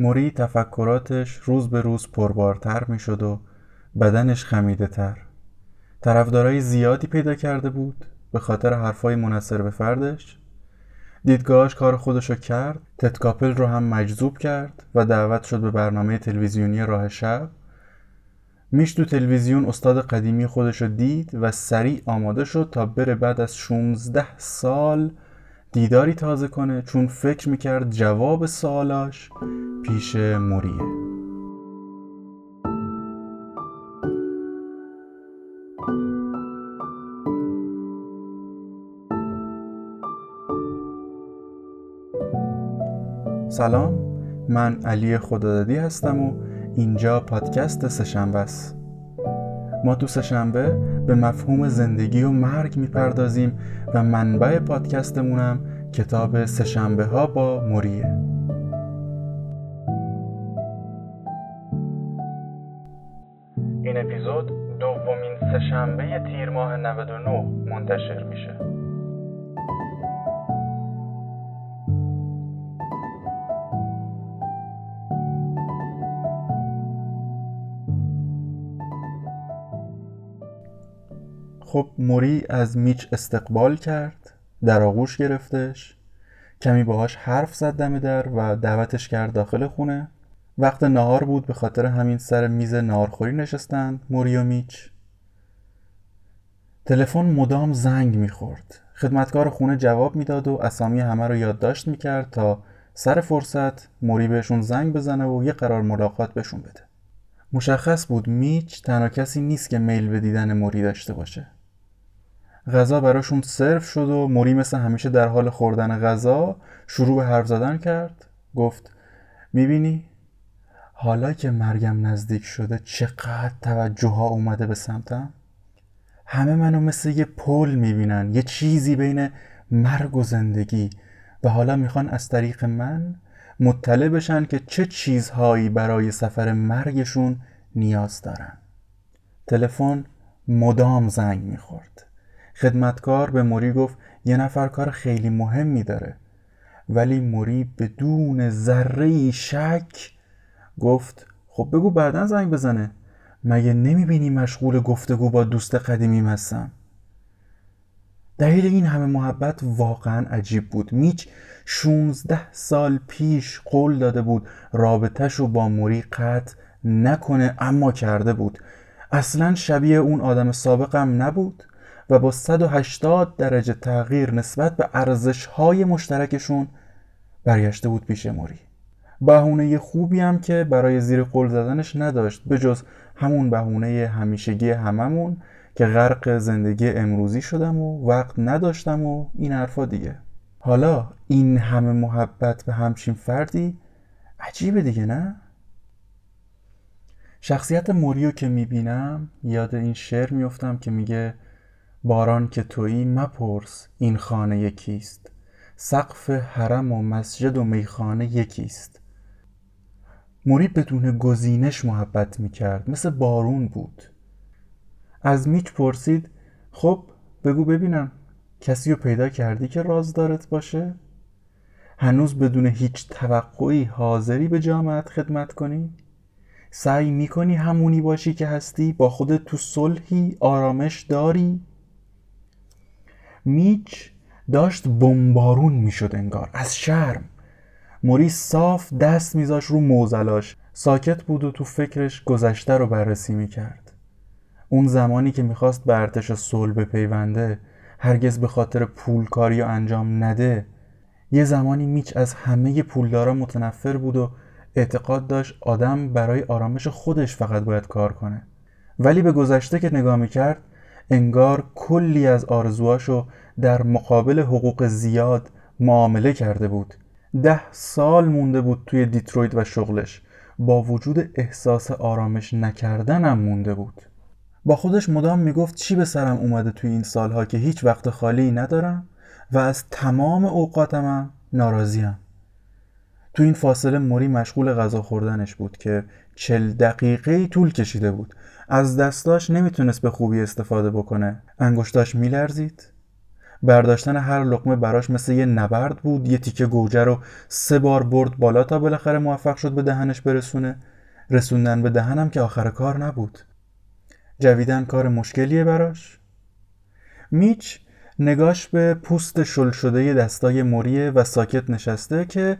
موری تفکراتش روز به روز پربارتر می شد و بدنش خمیده تر طرفدارای زیادی پیدا کرده بود. به خاطر حرفای منصر به فردش دیدگاهش کار خودشو کرد تتکاپل رو هم مجذوب کرد و دعوت شد به برنامه تلویزیونی راه شب. میش تو تلویزیون استاد قدیمی خودشو دید و سریع آماده شد تا بره بعد از 16 سال دیداری تازه کنه چون فکر می‌کرد جواب سوالاش پیش موریه. سلام من علی خدادادی هستم و اینجا پادکست سهشنبه است. ما تو سهشنبه به مفهوم زندگی و مرگ می‌پردازیم و منبع پادکستمونم کتاب سهشنبه ها با موریه. سهشنبه تیر ماه 99 منتشر میشه. خب موری از میچ استقبال کرد در آغوش گرفتش. کمی باهاش حرف زد دم در و دعوتش کرد داخل خونه. وقت نهار بود به خاطر همین سر میز نهارخوری نشستند موری و میچ. تلفن مدام زنگ می‌خورد. خدمتکار خونه جواب می‌داد و اسامی همه رو یادداشت می‌کرد تا سر فرصت موری بهشون زنگ بزنه و یه قرار ملاقات بهشون بده. مشخص بود میچ تنها کسی نیست که میل به دیدن موری داشته باشه. غذا براشون سرو شد و موری مثل همیشه در حال خوردن غذا شروع به حرف زدن کرد. گفت می‌بینی؟ حالا که مرگم نزدیک شده چقدر توجه ها اومده به سمتم؟ همه منو مثل یه پل می‌بینن یه چیزی بین مرگ و زندگی. و حالا می‌خوان از طریق من مطلع بشن که چه چیزهایی برای سفر مرگشون نیاز دارن. تلفن مدام زنگ می‌خورد. خدمتکار به موری گفت یه نفر کار خیلی مهمی داره. ولی موری بدون ذره شک گفت خب بگو بعدا زنگ بزنه. مگه نمی‌بینی مشغول گفتگو با دوست قدیمیم هستم؟ دلیل این همه محبت واقعا عجیب بود. میچ 16 سال پیش قول داده بود رابطهش رو با موری قطع نکنه اما کرده بود. اصلا شبیه اون آدم سابقم نبود و با 180 درجه تغییر نسبت به ارزش های مشترکشون برگشته بود پیش موری. بهونه خوبی هم که برای زیر قول زدنش نداشت به جز همون بهونه همیشگی هممون که غرق زندگی امروزی شدم و وقت نداشتم و این حرفا دیگه حالا این همه محبت به همچین فردی عجیبه دیگه نه؟ شخصیت موریو که می‌بینم یاد این شعر میفتم که میگه باران که تویی مپرس این خانه یکیست سقف حرم و مسجد و میخانه یکیست موری بدون گزینش محبت می‌کرد مثل بارون بود از میچ پرسید خب بگو ببینم کسی رو پیدا کردی که رازدارت باشه؟ هنوز بدون هیچ توقعی حاضری به جامعت خدمت کنی؟ سعی می‌کنی همونی باشی که هستی با خودت تو صلحی آرامش داری؟ میچ داشت بمبارون می‌شد انگار از شرم موری صاف دست میذاش رو موزلاش. ساکت بود و تو فکرش گذشته رو بررسی می‌کرد. اون زمانی که می‌خواست به ارتش صلح بپیونده هرگز به خاطر پولکاری و انجام نده یه زمانی میچ از همه پولدارا متنفر بود و اعتقاد داشت آدم برای آرامش خودش فقط باید کار کنه. ولی به گذشته که نگاه می‌کرد انگار کلی از آرزوهاشو در مقابل حقوق زیاد معامله کرده بود. ده سال مونده بود توی دیترویت و شغلش. با وجود احساس آرامش نکردنم مونده بود. با خودش مدام می‌گفت چی به سرم اومده توی این سالها که هیچ وقت خالی ندارم و از تمام اوقاتمم ناراضیم. تو این فاصله موری مشغول غذا خوردنش بود که چل دقیقه طول کشیده بود. از دستاش نمی‌تونست به خوبی استفاده بکنه. انگشتاش میلرزید. برداشتن هر لقمه براش مثل یه نبرد بود. یه تیکه گوجه رو سه بار برد بالا تا بالاخره موفق شد به دهنش برسونه. رسوندن به دهنم که آخر کار نبود. جویدن کار مشکلیه براش. میچ نگاش به پوست شل شده دستای موریه و ساکت نشسته که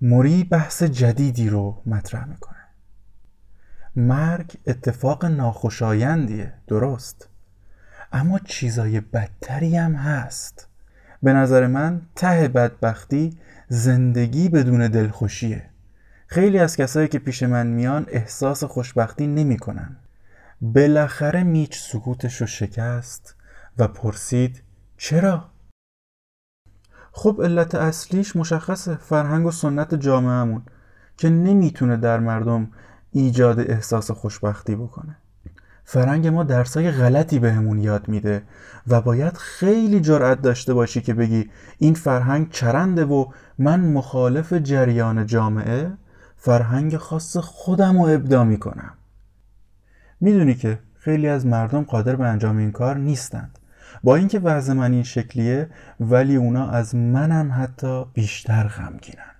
موری بحث جدیدی رو مطرح می‌کنه. مرگ اتفاق ناخوشایندیه. درست. اما چیزای بدتری هم هست به نظر من ته بدبختی زندگی بدون دلخوشیه خیلی از کسایی که پیش من میان احساس خوشبختی نمی‌کنن. بالاخره میچ سکوتش رو شکست و پرسید چرا؟ خب علت اصلیش مشخصه فرهنگ و سنت جامعهمون که نمی‌تونه در مردم ایجاد احساس خوشبختی بکنه فرهنگ ما درسای غلطی بهمون یاد میده و باید خیلی جرأت داشته باشی که بگی این فرهنگ چرنده و من مخالف جریان جامعه فرهنگ خاص خودم رو ابدا می‌کنم. می‌دونی که خیلی از مردم قادر به انجام این کار نیستند. با اینکه وضع من این شکلیه ولی اونا از منم حتی بیشتر غمگینن.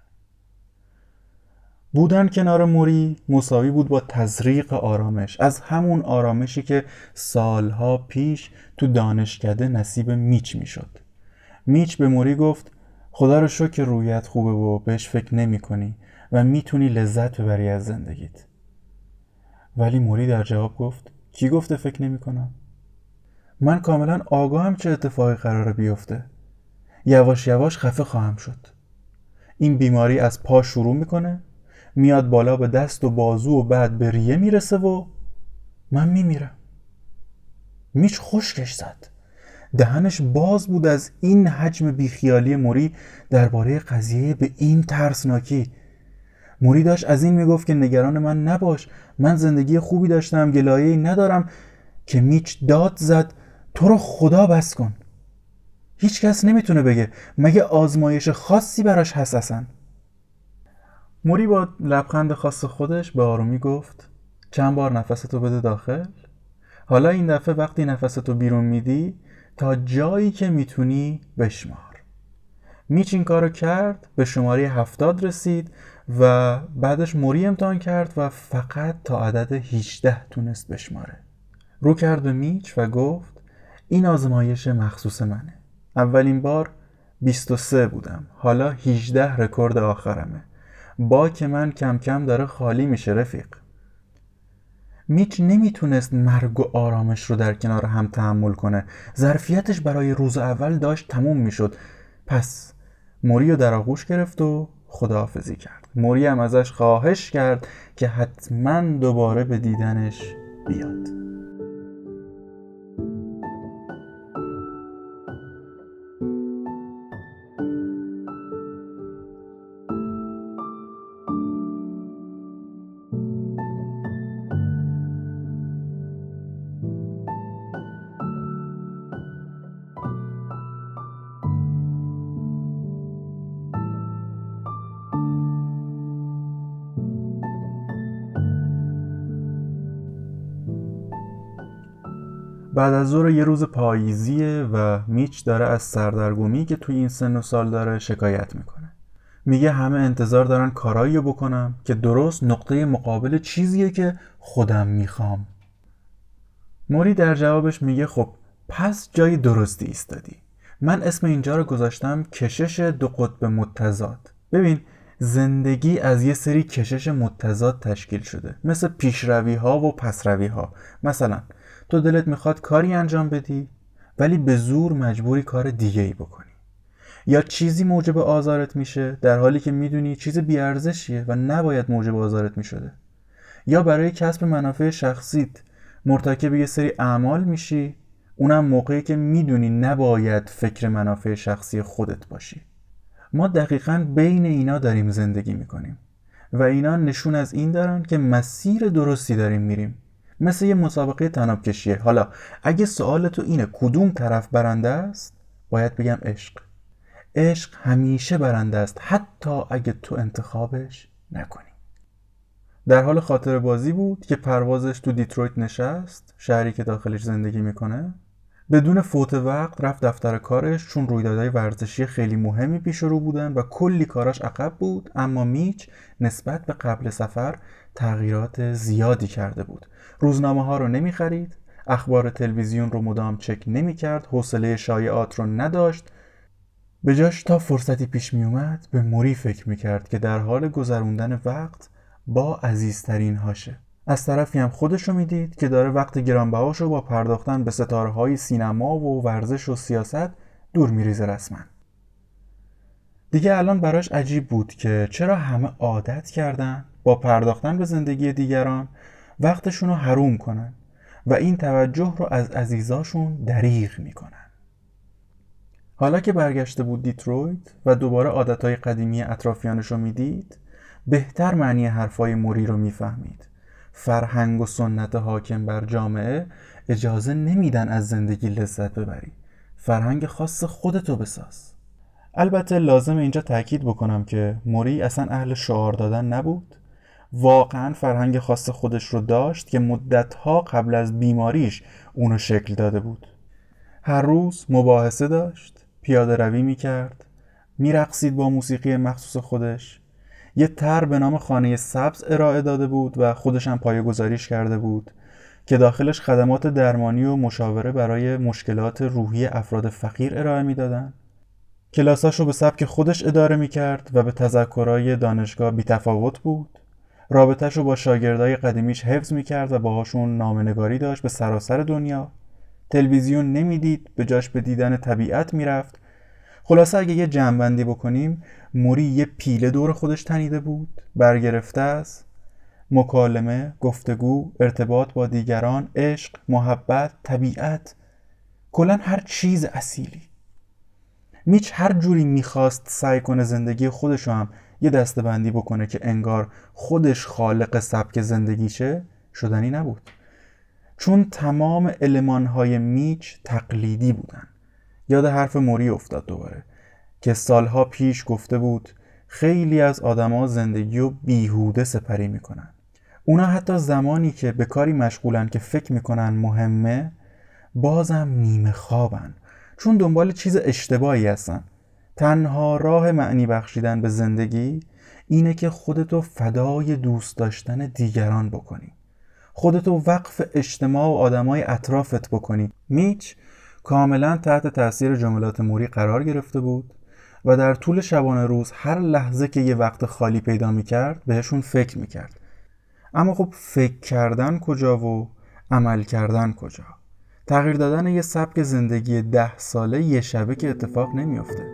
بودن کنار موری مساوی بود با تزریق آرامش. از همون آرامشی که سالها پیش تو دانشکده نصیب میچ می‌شد. میچ به موری گفت خدا رو شکر رویت خوبه و بهش فکر نمی کنی و می‌تونی لذت ببری از زندگیت. ولی موری در جواب گفت کی گفته فکر نمی کنم؟ من کاملا آگاهم چه اتفاقی قراره بیفته. یواش یواش خفه خواهم شد. این بیماری از پا شروع می‌کنه میاد بالا به دست و بازو و بعد به ریه می‌رسه و من میمیرم. میش خشکش زد. دهنش باز بود از این حجم بیخیالی موری درباره قضیه به این ترسناکی. موری داشت از این می‌گفت که نگران من نباش من زندگی خوبی داشتم گلایه ندارم. که میچ داد زد تو رو خدا بس کن. هیچ کس نمی‌تونه بگه. مگه آزمایش خاصی براش هست اصلا؟ موری با لبخند خاص خودش به آرومی گفت چند بار نفستو بده داخل؟ حالا این دفعه وقتی نفستو بیرون میدی تا جایی که می‌تونی بشمار. میچ این کارو کرد به شماره هفتاد رسید و بعدش موری امتحان کرد و فقط تا عدد 18 تونست بشماره. رو کرد به میچ و گفت این آزمایش مخصوص منه. اولین بار 23 بودم. حالا 18 رکورد آخرمه. با که من کم کم داره خالی میشه رفیق. میچ نمی‌تونست مرگ و آرامش رو در کنار هم تحمل کنه. ظرفیتش برای روز اول داشت تموم می‌شد. پس موری رو در آغوش گرفت و خداحافظی کرد. موری هم ازش خواهش کرد که حتما دوباره به دیدنش بیاد. بعد از ظهر یه روز پاییزیه و میچ داره از سردرگمی که توی این سن و سال داره شکایت می‌کنه. میگه همه انتظار دارن کارایی بکنم که درست نقطه مقابل چیزیه که خودم می‌خوام. موری در جوابش میگه خب پس جای درستی ایستادی. من اسم اینجا رو گذاشتم کشش دو قطب متضاد. ببین زندگی از یه سری کشش متضاد تشکیل شده. مثل پیشروی ها و پسروی ها مثلا تو دلت می‌خواد کاری انجام بدی ولی به زور مجبوری کار دیگه ای بکنی. یا چیزی موجب آزارت میشه در حالی که می‌دونی چیز بیارزشیه و نباید موجب آزارت می‌شده. یا برای کسب منافع شخصیت مرتکب یه سری اعمال میشی اونم موقعی که می‌دونی نباید فکر منافع شخصی خودت باشی. ما دقیقا بین اینا داریم زندگی می‌کنیم و اینا نشون از این دارن که مسیر درستی داریم میریم. مثل یه مسابقه تناب کشیه حالا اگه سوال تو اینه کدوم طرف برنده است؟ باید بگم عشق. عشق همیشه برنده است حتی اگه تو انتخابش نکنی. در حال خاطر بازی بود که پروازش تو دیترویت نشست شهری که داخلش زندگی می‌کنه. بدون فوت وقت رفت دفتر کارش چون رویدادهای ورزشی خیلی مهمی پیش رو بودن و کلی کاراش عقب بود اما میچ نسبت به قبل سفر تغییرات زیادی کرده بود. روزنامه ها رو نمی خرید اخبار تلویزیون رو مدام چک نمی کرد حوصله شایعات رو نداشت. به جاش تا فرصتی پیش می اومد به موری فکر می کرد که در حال گذروندن وقت با عزیزترین هاشه. از طرفی هم خودش رو می‌دید که داره وقت گرانبهاش رو با پرداختن به ستاره های سینما و ورزش و سیاست دور میریزه رسما. دیگه الان براش عجیب بود که چرا همه عادت کردن با پرداختن به زندگی دیگران وقتشون رو حروم کنن و این توجه رو از عزیزاشون دریغ می‌کنن. حالا که برگشته بود دیترویت و دوباره عادتهای قدیمی اطرافیانش رو می‌دید بهتر معنی حرفای موری رو می‌فهمید. فرهنگ و سنت حاکم بر جامعه اجازه نمیدن از زندگی لذت ببری. فرهنگ خاص خودتو بساز. البته لازم اینجا تاکید بکنم که موری اصلا اهل شعار دادن نبود. واقعا فرهنگ خاص خودش رو داشت که مدتها قبل از بیماریش اونو شکل داده بود. هر روز مباحثه داشت پیاده روی می‌کرد میرقصید با موسیقی مخصوص خودش. یه تر به نام خانه سبز ارائه داده بود و خودش هم پایه گذاریش کرده بود که داخلش خدمات درمانی و مشاوره برای مشکلات روحی افراد فقیر ارائه می‌دادن. کلاساش رو به سبک خودش اداره می‌کرد و به تذکرهای دانشگاه بیتفاوت بود. رابطهش با شاگردای قدیمیش حفظ می‌کرد و باهاشون نامنگاری داشت به سراسر دنیا. تلویزیون نمی‌دید به جاش به دیدن طبیعت می‌رفت خلاصه اگه یه جمعبندی بکنیم موری یه پیله دور خودش تنیده بود برگرفته است مکالمه، گفتگو، ارتباط با دیگران، عشق، محبت، طبیعت کلا هر چیز اصیلی. میچ هر جوری می‌خواست سعی کنه زندگی خودشو هم یه دسته بندی بکنه که انگار خودش خالق سبک زندگیشه شدنی نبود. چون تمام المانهای میچ تقلیدی بودن. یاد حرف موری افتاد دوباره که سالها پیش گفته بود خیلی از آدما زندگی و بیهوده سپری می‌کنن. اونا حتی زمانی که به کاری مشغولن که فکر می‌کنن مهمه بازم نیمه خوابن چون دنبال چیز اشتباهی هستن. تنها راه معنی بخشیدن به زندگی اینه که خودتو فدای دوست داشتن دیگران بکنی. خودتو وقف اجتماع و آدمای اطرافت بکنی. میچ کاملا تحت تاثیر جملات موری قرار گرفته بود و در طول شبانه روز هر لحظه که یه وقت خالی پیدا می کرد بهشون فکر می کرد اما خب فکر کردن کجا و عمل کردن کجا تغییر دادن یه سبک زندگی ده ساله یه شبه که اتفاق نمیافته.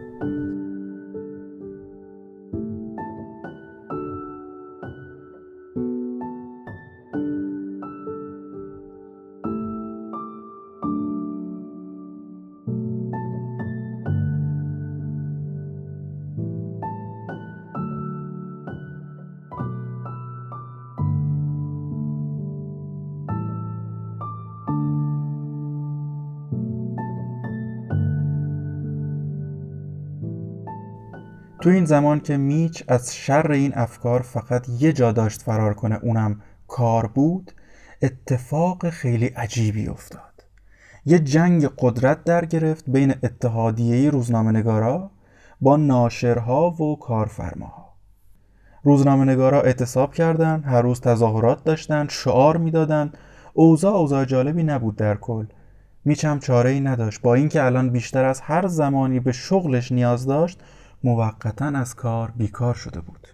تو این زمان که میچ از شر این افکار فقط یه جا داشت فرار کنه اونم کار بود اتفاق خیلی عجیبی افتاد. یه جنگ قدرت در گرفت بین اتحادیه روزنامه نگارا با ناشرها و کارفرماها. روزنامه نگارا اعتصاب کردن هر روز تظاهرات داشتن شعار می‌دادن. اوضاع اوضاع جالبی نبود در کل. میچم چاره ای نداشت. با اینکه الان بیشتر از هر زمانی به شغلش نیاز داشت موقتا از کار بیکار شده بود.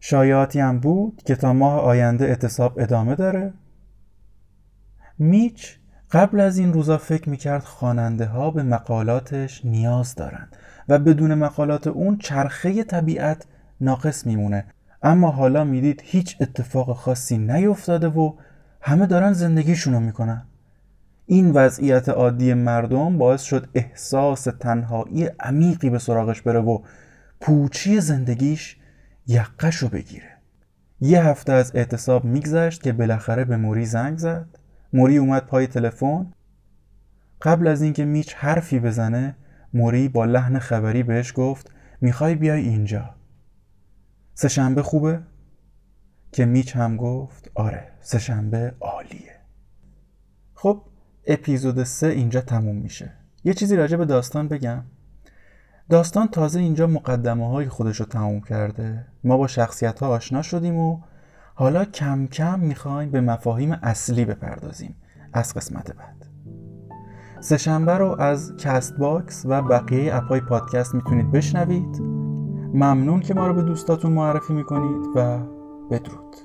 شایعاتی هم بود که تا ماه آینده اعتصاب ادامه داره. میچ قبل از این روزا فکر می‌کرد خواننده ها به مقالاتش نیاز دارن و بدون مقالات اون چرخه طبیعت ناقص میمونه. اما حالا می‌دید هیچ اتفاق خاصی نیفتاده و همه دارن زندگیشونو می‌کنن. این وضعیت عادی مردم باعث شد احساس تنهایی عمیقی به سراغش بره و پوچی زندگیش یقشو بگیره. یه هفته از اعتصاب میگذشت که بالاخره به موری زنگ زد. موری اومد پای تلفن. قبل از اینکه میچ حرفی بزنه موری با لحن خبری بهش گفت می‌خوای بیای اینجا. سهشنبه خوبه؟ که میچ هم گفت آره سهشنبه عالیه. خب اپیزود سه اینجا تموم میشه. یه چیزی راجع به داستان بگم. داستان تازه اینجا مقدمه های خودش رو تموم کرده. ما با شخصیت ها آشنا شدیم و حالا کم کم می‌خوایم به مفاهیم اصلی بپردازیم. از قسمت بعد. سه‌شنبه رو از CastBox و بقیه اپای پادکست می‌تونید بشنوید. ممنون که ما رو به دوستاتون معرفی می‌کنید و بدرود.